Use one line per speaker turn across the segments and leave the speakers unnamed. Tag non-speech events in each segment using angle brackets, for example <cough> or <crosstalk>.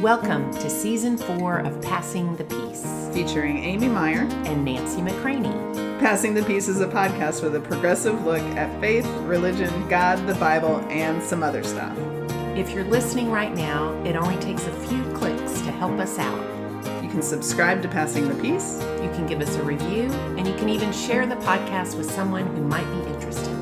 Welcome to season four of Passing the Peace
featuring Amy Meyer
and Nancy McCraney.
Passing the Peace is a podcast with a progressive look at faith, religion, God, the Bible, and some other stuff.
If you're listening right now, it only takes a few clicks to help us out.
You can subscribe to Passing the Peace.
You can give us a review, and you can even share the podcast with someone who might be interested.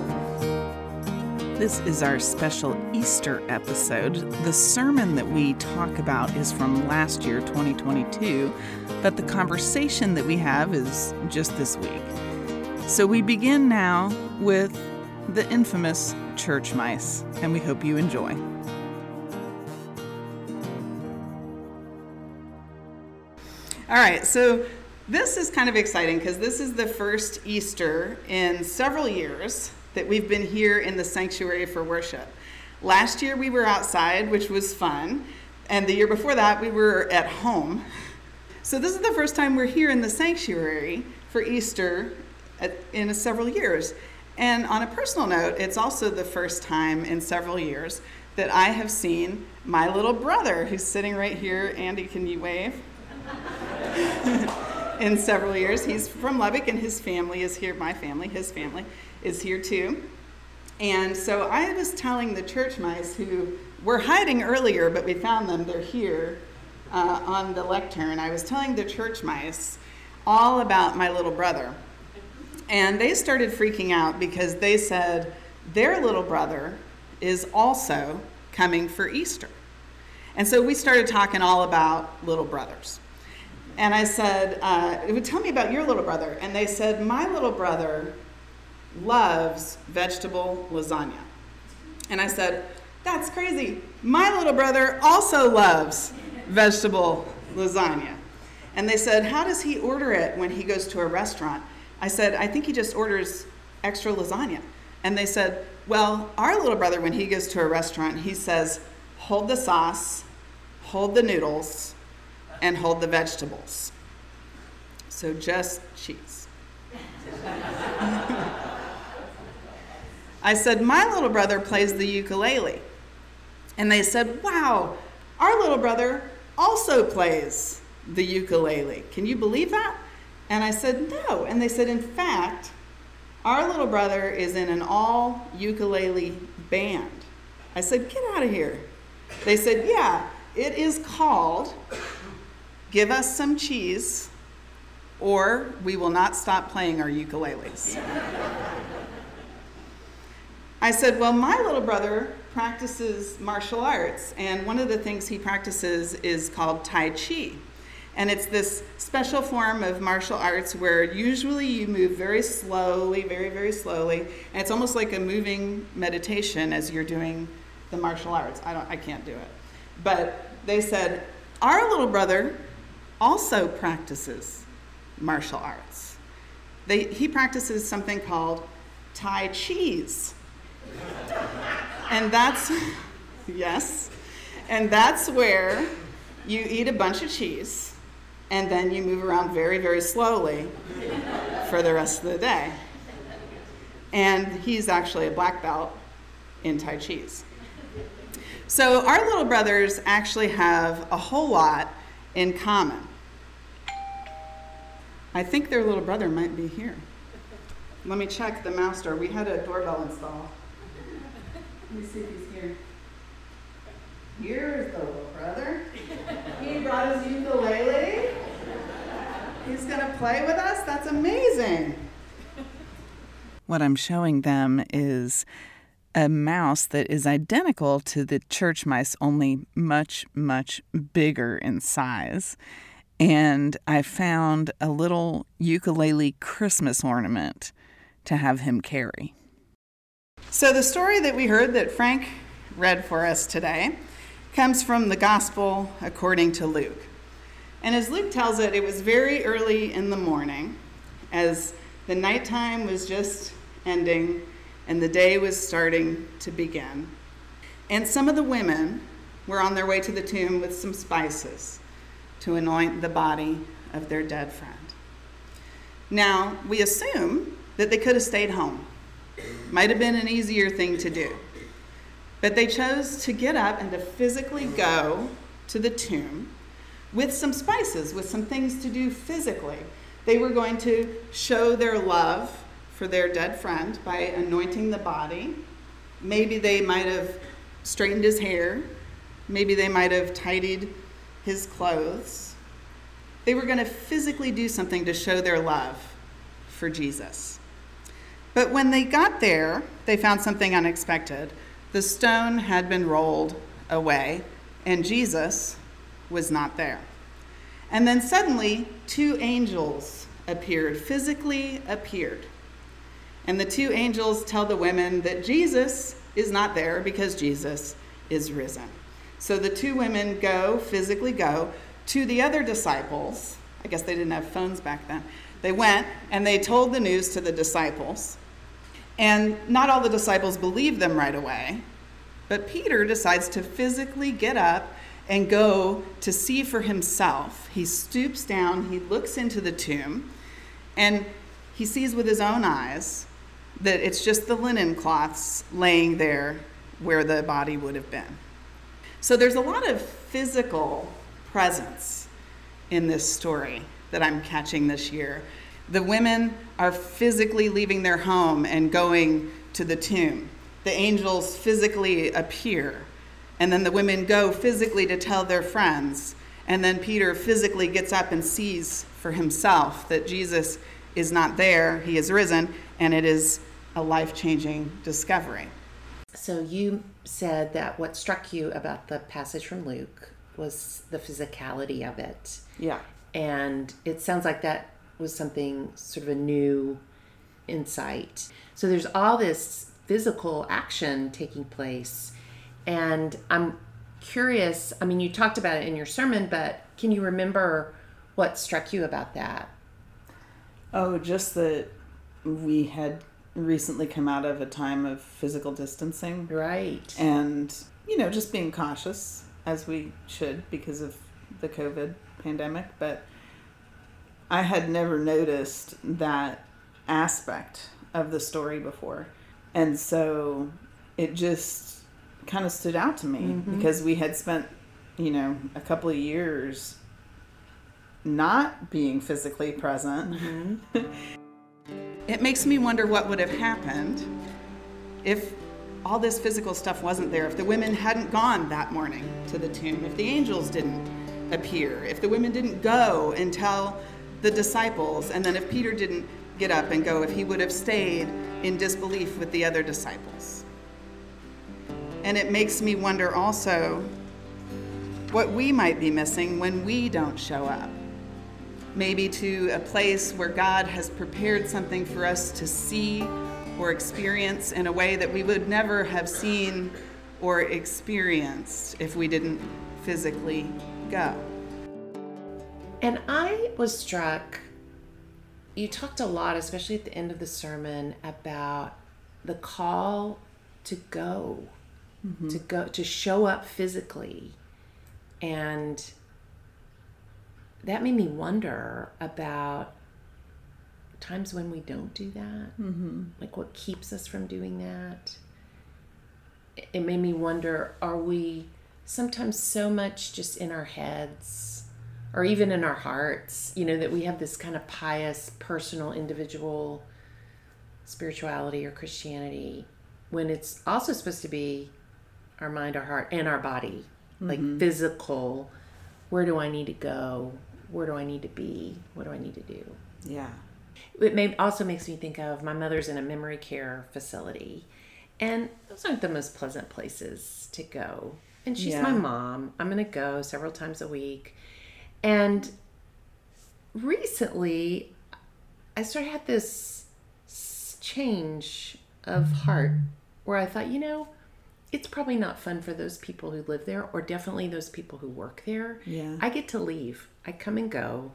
This is our special Easter episode. The sermon that we talk about is from last year, 2022, but the conversation that we have is just this week. So we begin now with the infamous church mice, and we hope you enjoy. All right, so this is kind of exciting because this is the first Easter in several years that we've been here in the sanctuary for worship. Last year we were outside, which was fun, and the year before that we were at home. So this is the first time we're here in the sanctuary for Easter in several years. And on a personal note, it's also the first time in several years that I have seen my little brother, who's sitting right here. Andy, can you wave? <laughs> in several years. He's from Lubbock, and his family is here. My family, his family, is here too. And so I was telling the church mice who were hiding earlier, but we found them, they're here uh, on the lectern. I was telling the church mice all about my little brother. And they started freaking out because they said their little brother is also coming for Easter. And so we started talking all about little brothers. And I said, uh, Tell me about your little brother. And they said, My little brother loves vegetable lasagna. And I said, That's crazy. My little brother also loves vegetable lasagna. And they said, How does he order it when he goes to a restaurant? I said, I think he just orders extra lasagna. And they said, Well, our little brother, when he goes to a restaurant, he says, Hold the sauce, hold the noodles, and hold the vegetables. So just cheese. <laughs> I said, My little brother plays the ukulele. And they said, Wow, our little brother also plays the ukulele. Can you believe that? And I said, No. And they said, In fact, our little brother is in an all ukulele band. I said, Get out of here. They said, Yeah, it is called Give Us Some Cheese, or we will not stop playing our ukuleles. I said, Well, my little brother practices martial arts, and one of the things he practices is called Tai Chi. And it's this special form of martial arts where usually you move very slowly, very, very slowly, and it's almost like a moving meditation as you're doing the martial arts. I, don't, I can't do it. But they said, Our little brother also practices martial arts. They, he practices something called Tai Cheese. And that's, yes, and that's where you eat a bunch of cheese and then you move around very, very slowly for the rest of the day. And he's actually a black belt in Tai Cheese. So our little brothers actually have a whole lot in common. I think their little brother might be here. Let me check the master. We had a doorbell installed. Let me see if he's here. Here's the little brother. He brought his ukulele. He's going to play with us. That's amazing. What I'm showing them is a mouse that is identical to the church mice, only much, much bigger in size. And I found a little ukulele Christmas ornament to have him carry. So, the story that we heard that Frank read for us today comes from the Gospel according to Luke. And as Luke tells it, it was very early in the morning, as the nighttime was just ending and the day was starting to begin. And some of the women were on their way to the tomb with some spices to anoint the body of their dead friend. Now, we assume that they could have stayed home might have been an easier thing to do. But they chose to get up and to physically go to the tomb with some spices, with some things to do physically. They were going to show their love for their dead friend by anointing the body. Maybe they might have straightened his hair. Maybe they might have tidied his clothes. They were going to physically do something to show their love for Jesus. But when they got there, they found something unexpected. The stone had been rolled away, and Jesus was not there. And then suddenly, two angels appeared, physically appeared. And the two angels tell the women that Jesus is not there because Jesus is risen. So the two women go, physically go, to the other disciples. I guess they didn't have phones back then. They went and they told the news to the disciples. And not all the disciples believe them right away. But Peter decides to physically get up and go to see for himself. He stoops down, he looks into the tomb, and he sees with his own eyes that it's just the linen cloths laying there where the body would have been. So there's a lot of physical presence in this story that I'm catching this year. The women are physically leaving their home and going to the tomb. The angels physically appear. And then the women go physically to tell their friends. And then Peter physically gets up and sees for himself that Jesus is not there, he is risen, and it is a life changing discovery.
So you said that what struck you about the passage from Luke was the physicality of it.
Yeah.
And it sounds like that was something sort of a new insight. So there's all this physical action taking place. And I'm curious, I mean, you talked about it in your sermon, but can you remember what struck you about that?
Oh, just that we had recently come out of a time of physical distancing.
Right.
And, you know, just being cautious as we should because of the COVID pandemic. But I had never noticed that aspect of the story before. And so it just kind of stood out to me mm-hmm. because we had spent, you know, a couple of years not being physically present. Mm-hmm.
it makes me wonder what would have happened if all this physical stuff wasn't there, if the women hadn't gone that morning to the tomb, if the angels didn't appear, if the women didn't go and tell the disciples, and then if Peter didn't get up and go, if he would have stayed in disbelief with the other disciples. And it makes me wonder also what we might be missing when we don't show up maybe to a place where God has prepared something for us to see or experience in a way that we would never have seen or experienced if we didn't physically go.
And I was struck, you talked a lot, especially at the end of the sermon, about the call to go, mm-hmm. to go, to show up physically. And that made me wonder about times when we don't do that mm-hmm. like what keeps us from doing that it made me wonder are we sometimes so much just in our heads or even in our hearts you know that we have this kind of pious personal individual spirituality or christianity when it's also supposed to be our mind our heart and our body mm-hmm. like physical where do i need to go where do I need to be? What do I need to do?
Yeah.
It may, also makes me think of my mother's in a memory care facility, and those aren't the most pleasant places to go. And she's yeah. my mom. I'm going to go several times a week. And recently, I sort of had this change of heart where I thought, you know, it's probably not fun for those people who live there or definitely those people who work there.
Yeah.
I get to leave. I come and go.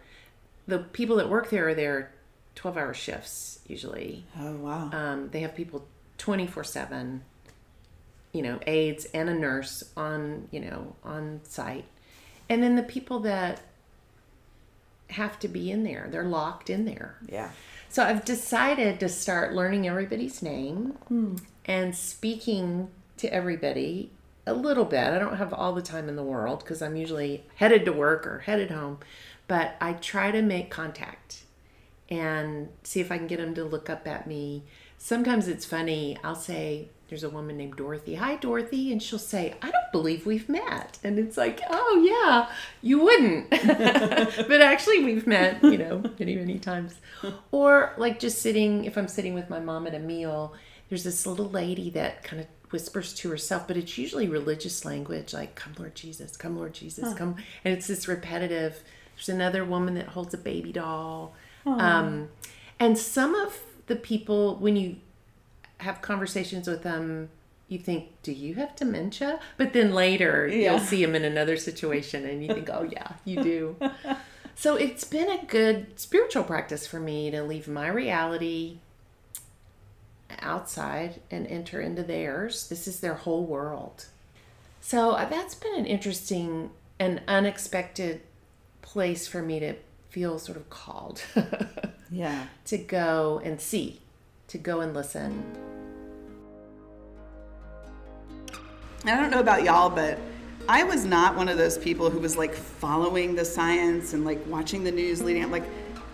The people that work there are there 12 hour shifts usually.
Oh, wow.
Um, they have people 24 7, you know, aides and a nurse on, you know, on site. And then the people that have to be in there, they're locked in there.
Yeah.
So I've decided to start learning everybody's name hmm. and speaking to everybody a little bit. I don't have all the time in the world because I'm usually headed to work or headed home, but I try to make contact and see if I can get them to look up at me. Sometimes it's funny. I'll say, there's a woman named Dorothy. Hi, Dorothy. And she'll say, I don't believe we've met. And it's like, oh, yeah, you wouldn't. <laughs> but actually, we've met, you know, many, many times. Or like just sitting, if I'm sitting with my mom at a meal, there's this little lady that kind of whispers to herself, but it's usually religious language like, come, Lord Jesus, come, Lord Jesus, huh. come. And it's this repetitive. There's another woman that holds a baby doll. Um, and some of the people, when you have conversations with them, you think, do you have dementia? But then later yeah. you'll see them in another situation and you think, oh, yeah, you do. <laughs> so it's been a good spiritual practice for me to leave my reality outside and enter into theirs. This is their whole world. So uh, that's been an interesting and unexpected place for me to feel sort of called. <laughs>
yeah.
To go and see, to go and listen.
I don't know about y'all, but I was not one of those people who was like following the science and like watching the news leading up. Like,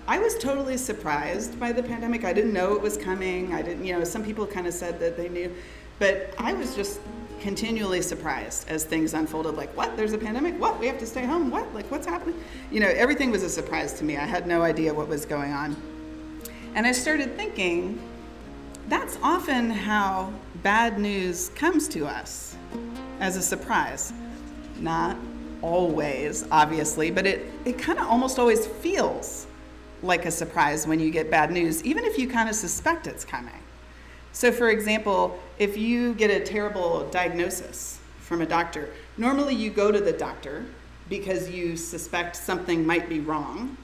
I was totally surprised by the pandemic. I didn't know it was coming. I didn't, you know, some people kind of said that they knew, but I was just continually surprised as things unfolded like what? There's a pandemic? What? We have to stay home? What? Like what's happening? You know everything was a surprise to me. I had no idea what was going on. And i started thinking that's often how bad news comes to us as a surprise not always obviously but it, it kind of almost always feels like a surprise when you get bad news even if you kind of suspect it's coming so, for example, if you get a terrible diagnosis from a doctor, normally you go to the doctor because you suspect something might be wrong.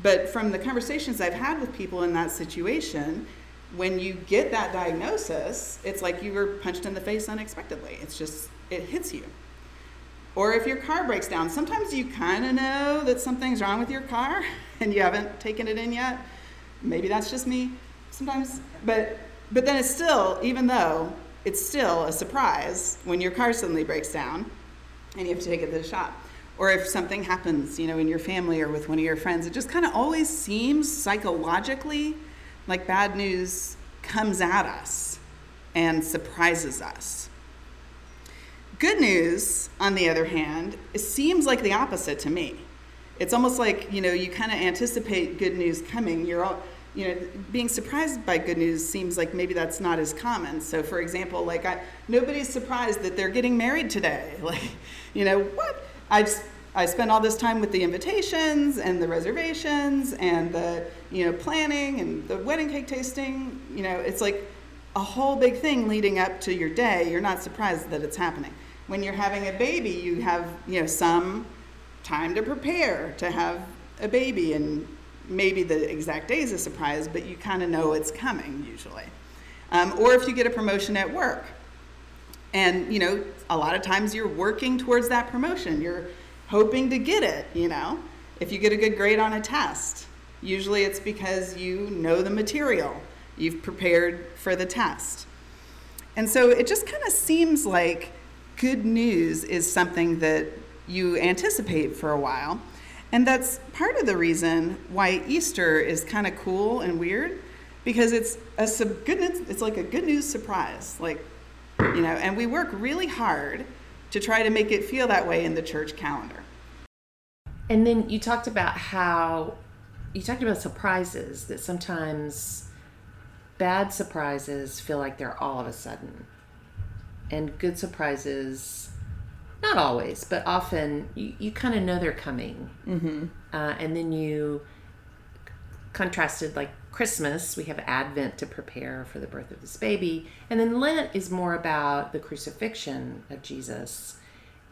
But from the conversations I've had with people in that situation, when you get that diagnosis, it's like you were punched in the face unexpectedly. It's just, it hits you. Or if your car breaks down, sometimes you kind of know that something's wrong with your car <laughs> and you haven't taken it in yet. Maybe that's just me sometimes. But but then it's still, even though it's still a surprise when your car suddenly breaks down and you have to take it to the shop. Or if something happens, you know, in your family or with one of your friends, it just kind of always seems psychologically like bad news comes at us and surprises us. Good news, on the other hand, it seems like the opposite to me. It's almost like, you know, you kind of anticipate good news coming. You're all, you know, being surprised by good news seems like maybe that's not as common. So, for example, like I, nobody's surprised that they're getting married today. <laughs> Like, you know, what? I I spent all this time with the invitations and the reservations and the you know planning and the wedding cake tasting. You know, it's like a whole big thing leading up to your day. You're not surprised that it's happening. When you're having a baby, you have you know some time to prepare to have a baby and maybe the exact day is a surprise, but you kind of know it's coming usually. Um, or if you get a promotion at work. And, you know, a lot of times you're working towards that promotion. You're hoping to get it, you know. If you get a good grade on a test, usually it's because you know the material. You've prepared for the test. And so it just kind of seems like good news is something that you anticipate for a while. And that's part of the reason why Easter is kind of cool and weird because it's a sub- good it's like a good news surprise. Like, you know, and we work really hard to try to make it feel that way in the church calendar.
And then you talked about how you talked about surprises that sometimes bad surprises feel like they're all of a sudden. And good surprises not always, but often you, you kind of know they're coming. Mm-hmm. Uh, and then you contrasted like Christmas, we have Advent to prepare for the birth of this baby. And then Lent is more about the crucifixion of Jesus.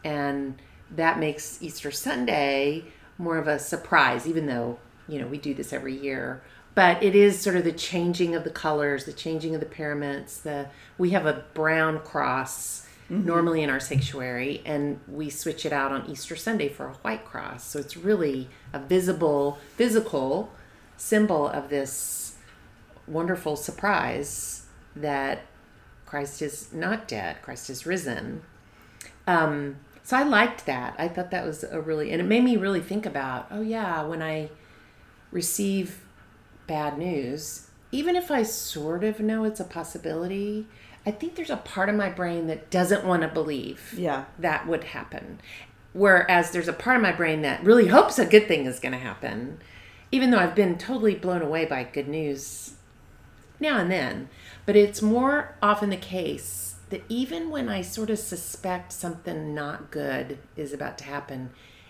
And that makes Easter Sunday more of a surprise, even though, you know, we do this every year. But it is sort of the changing of the colors, the changing of the paraments. The we have a brown cross mm-hmm. normally in our sanctuary, and we switch it out on Easter Sunday for a white cross. So it's really a visible, physical symbol of this wonderful surprise that Christ is not dead, Christ is risen. Um, so I liked that. I thought that was a really, and it made me really think about, oh yeah, when I receive bad news, even if I sort of know it's a possibility, I think there's a part of my brain that doesn't want to believe
Yeah.
that would happen. Whereas there's a part of my brain that really hopes a good thing is going to happen, even though I've been totally blown away by good news now and then. But it's more often the case that even when I sort of suspect something not good is about to happen,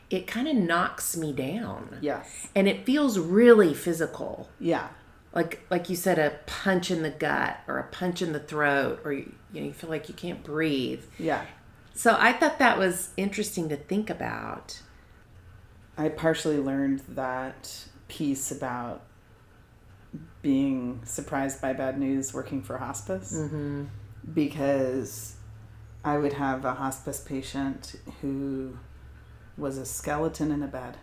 it kind of knocks me down.
Yes.
And it feels really physical
Yeah.
like like you said a punch in the gut or a punch in the throat or you, you know you feel like you can't breathe
Yeah.
so i thought that was interesting to think about
I partially learned that piece about being surprised by bad news working for hospice mm-hmm. Because I would have a hospice patient who was a skeleton in a bed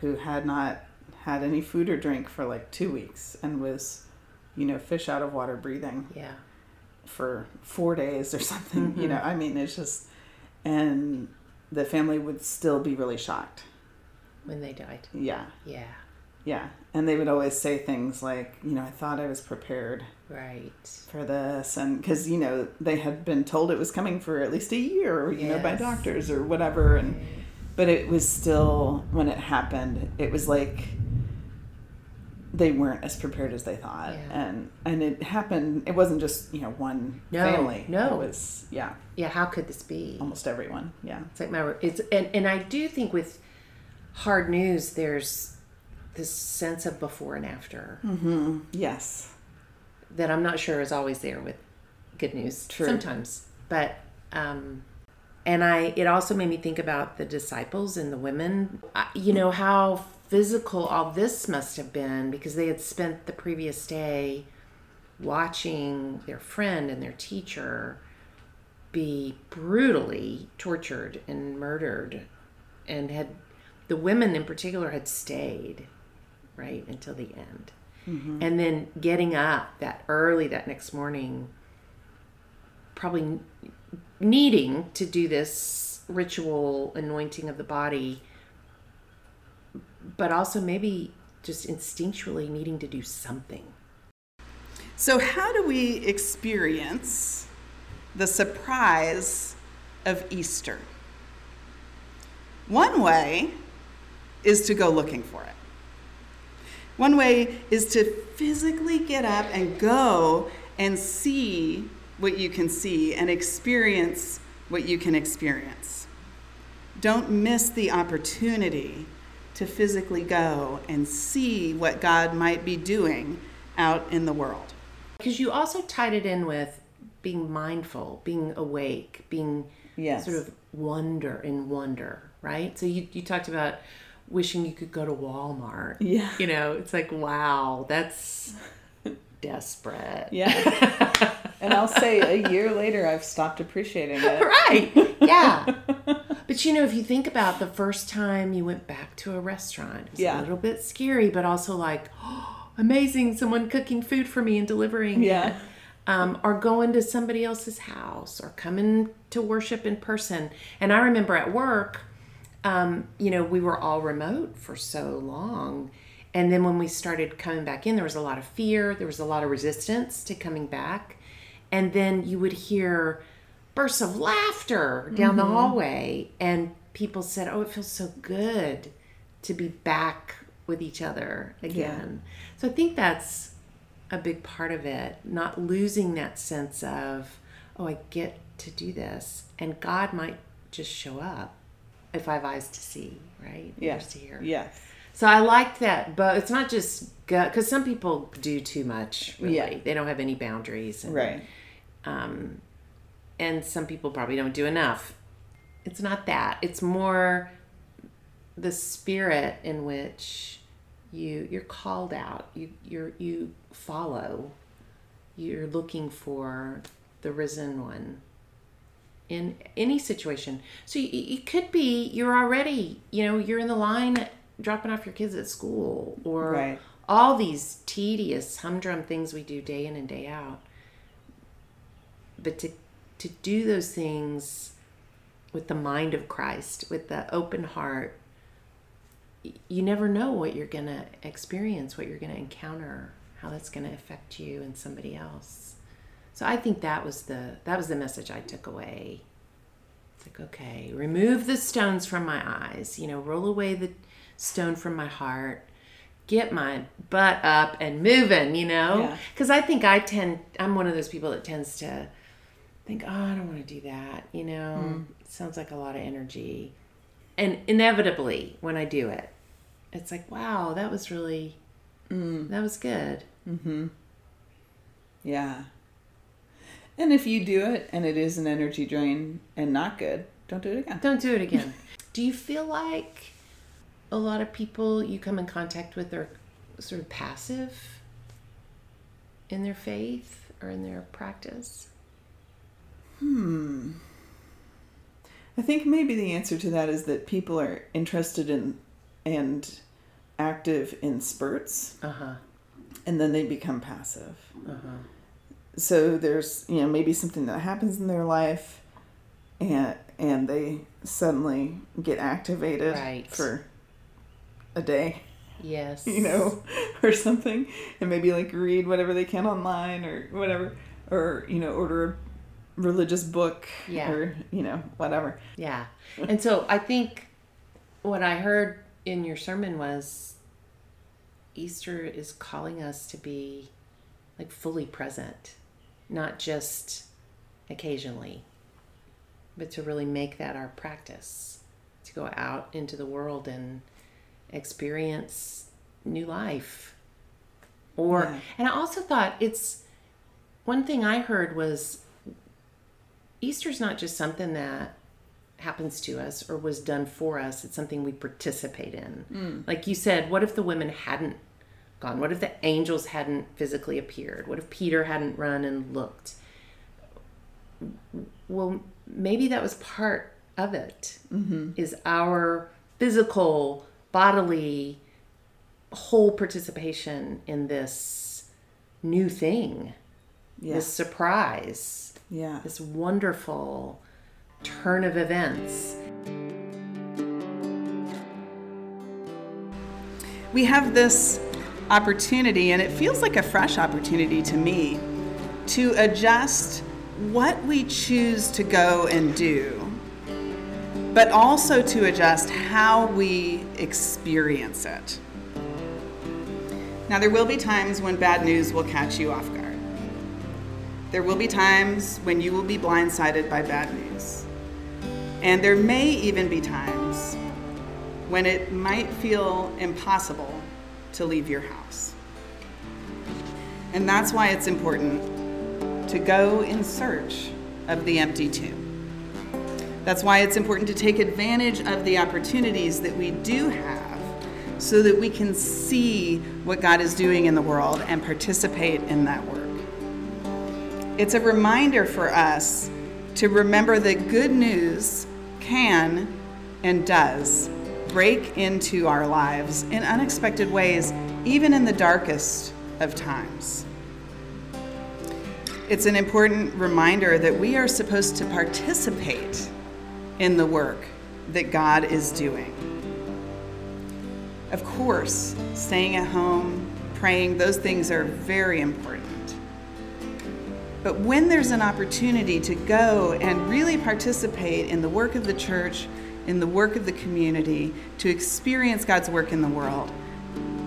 who had not had any food or drink for like two weeks and was, you know, fish out of water breathing
yeah
for four days or something. You mm-hmm. know, I mean, it's just, and the family would still be really shocked.
when they died
Yeah,
yeah
yeah. And they would always say things like, you know, I thought I was prepared
right
for this. And because, you know, they had been told it was coming for at least a year, you know, by doctors or whatever. And, but it was still, when it happened, it was like they weren't as prepared as they thought.
Yeah.
And, and it happened, it wasn't just, you know, one
No,
family.
no.
It was, yeah,
yeah how could this be
almost everyone. Yeah.
it's like my it's and, and i do think with hard news there's this sense of before and after
Mm-hmm. Yes.
That i'm not sure is always there with good news
True.
sometimes. But um and i it also made me think about the disciples and the women. I- you know how physical all this must have been because they had spent the previous day watching their friend and their teacher be brutally tortured and murdered and had the women in particular had stayed right until the end Mm-hmm. and then getting up that early that next morning probably needing to do this ritual anointing of the body but also maybe just instinctually needing to do something
So, how do we experience the surprise of Easter? One way is to go looking for it. One way is to physically get up and go and see what you can see and experience what you can experience. Don't miss the opportunity to physically go and see what God might be doing out in the world.
because you also tied it in with being mindful being awake being
Yes.
sort of wonder in wonder right so you, you talked about wishing you could go to walmart
Yeah.
you know it's like wow that's desperate
Yeah. and I'll say a year later, I've stopped appreciating it. <laughs>
right yeah but you know if you think about the first time you went back to a restaurant it was
Yeah.
a little bit scary but also like <gasps> amazing someone cooking food for me and delivering it.
Yeah.
um, or going to somebody else's house or coming to worship in person and i remember at work um, you know we were all remote for so long. And then when we started coming back in there was a lot of fear. There was a lot of resistance to coming back. And then you would hear bursts of laughter down the hallway. And people said oh it feels so good to be back with each other again. So i think that's a big part of it not losing that sense of oh i get to do this. And god might just show up if i have eyes to see right
Yes.
ears to hear
Yes.
so I like that, but it's not just because some people do too much. Really,
Yeah.
they don't have any boundaries, and,
Right.
Um, and some people probably don't do enough. It's not that. It's more the spirit in which you you're called out. You you're you follow. You're looking for the risen one in any situation. So you, you could be you're already you know you're in the line dropping off your kids at school or
Right.
all these tedious humdrum things we do day in and day out. But to to do those things with the mind of Christ, with the open heart, you never know what you're going to experience, what you're going to encounter, how that's going to affect you and somebody else. So I think that was the that was the message I took away. It's like, okay, remove the stones from my eyes, you know, roll away the stone from my heart, get my butt up and moving, you know? Because I think I tend, I'm one of those people that tends to think, oh, I don't want to do that, you know? Mm. It sounds like a lot of energy. And inevitably, when I do it, it's like, wow, that was really, mm. that was good.
Mm-hmm. Yeah. And if you do it and it is an energy drain and not good, don't do it again.
Don't do it again. <laughs> do you feel like a lot of people you come in contact with are sort of passive in their faith or in their practice?
Hmm. I think maybe the answer to that is that people are interested in and active in spurts. Uh-huh. And then they become passive. Uh-huh. So there's, you know, maybe something that happens in their life and and they suddenly get activated right. for a day.
Yes. <laughs>
You know, or something. And maybe like read whatever they can online or whatever. Or, you know, order a religious book yeah. or, you know, whatever.
Yeah. And so I think what I heard in your sermon was Easter is calling us to be like fully present, not just occasionally, but to really make that our practice, to go out into the world and experience new life. Or yeah. and I also thought it's one thing I heard was Easter's not just something that happens to us or was done for us, it's something we participate in. Mm. Like you said, what if the women hadn't gone? What if the angels hadn't physically appeared? What if Peter hadn't run and looked? Well, maybe that was part of it. Mm-hmm. Is our physical bodily whole participation in this new thing yeah. this surprise
yeah
this wonderful turn of events
we have this opportunity and it feels like a fresh opportunity to me to adjust what we choose to go and do but also to adjust how we experience it. Now, there will be times when bad news will catch you off guard. There will be times when you will be blindsided by bad news. And there may even be times when it might feel impossible to leave your house. And that's why it's important to go in search of the empty tomb. That's why it's important to take advantage of the opportunities that we do have so that we can see what God is doing in the world and participate in that work. It's a reminder for us to remember that good news can and does break into our lives in unexpected ways, even in the darkest of times. It's an important reminder that we are supposed to participate in the work that God is doing. Of course, staying at home, praying, those things are very important. But when there's an opportunity to go and really participate in the work of the church, in the work of the community, to experience God's work in the world,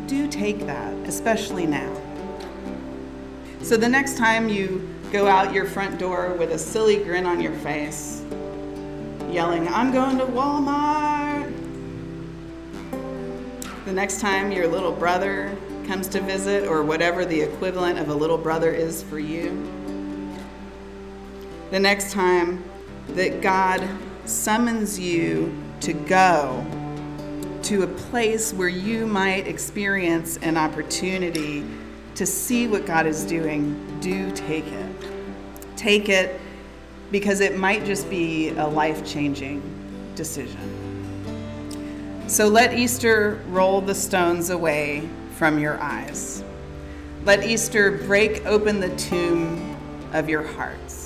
do take that, especially now. So the next time you go out your front door with a silly grin on your face, yelling, I'm going to Walmart. The next time your little brother comes to visit, or whatever the equivalent of a little brother is for you. The next time that God summons you to go to a place where you might experience an opportunity to see what God is doing, do take it. Take it because it might just be a life changing decision. So let Easter roll the stones away from your eyes. Let Easter break open the tomb of your hearts.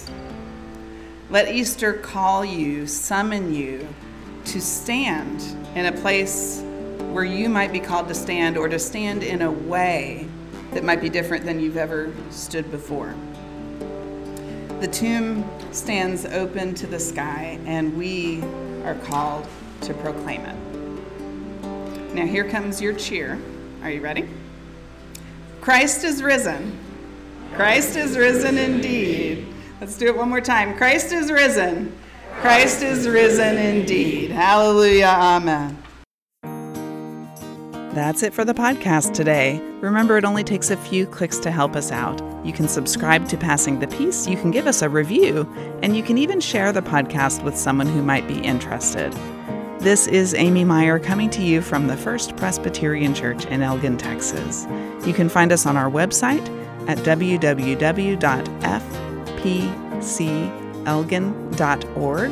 Let Easter call you, summon you to stand in a place where you might be called to stand or to stand in a way that might be different than you've ever stood before. The tomb stands open to the sky, and we are called to proclaim it. Now, here comes your cheer. Are you ready? Christ is risen. Christ is risen indeed. Let's do it one more time. Christ is risen. Christ is risen indeed. Hallelujah. Amen. That's it for the podcast today. Remember, it only takes a few clicks to help us out. You can subscribe to Passing the Peace, you can give us a review, and you can even share the podcast with someone who might be interested. This is Amy Meyer coming to you from the First Presbyterian Church in Elgin, Texas. You can find us on our website at www.fpcelgin.org.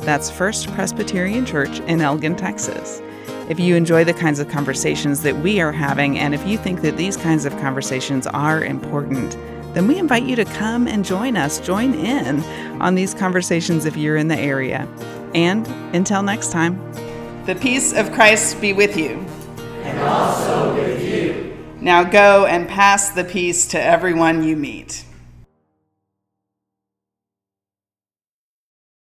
That's First Presbyterian Church in Elgin, Texas. If you enjoy the kinds of conversations that we are having, and if you think that these kinds of conversations are important, then we invite you to come and join us, join in on these conversations if you're in the area. And until next time, the peace of Christ be with you.
And also with you.
Now go and pass the peace to everyone you meet.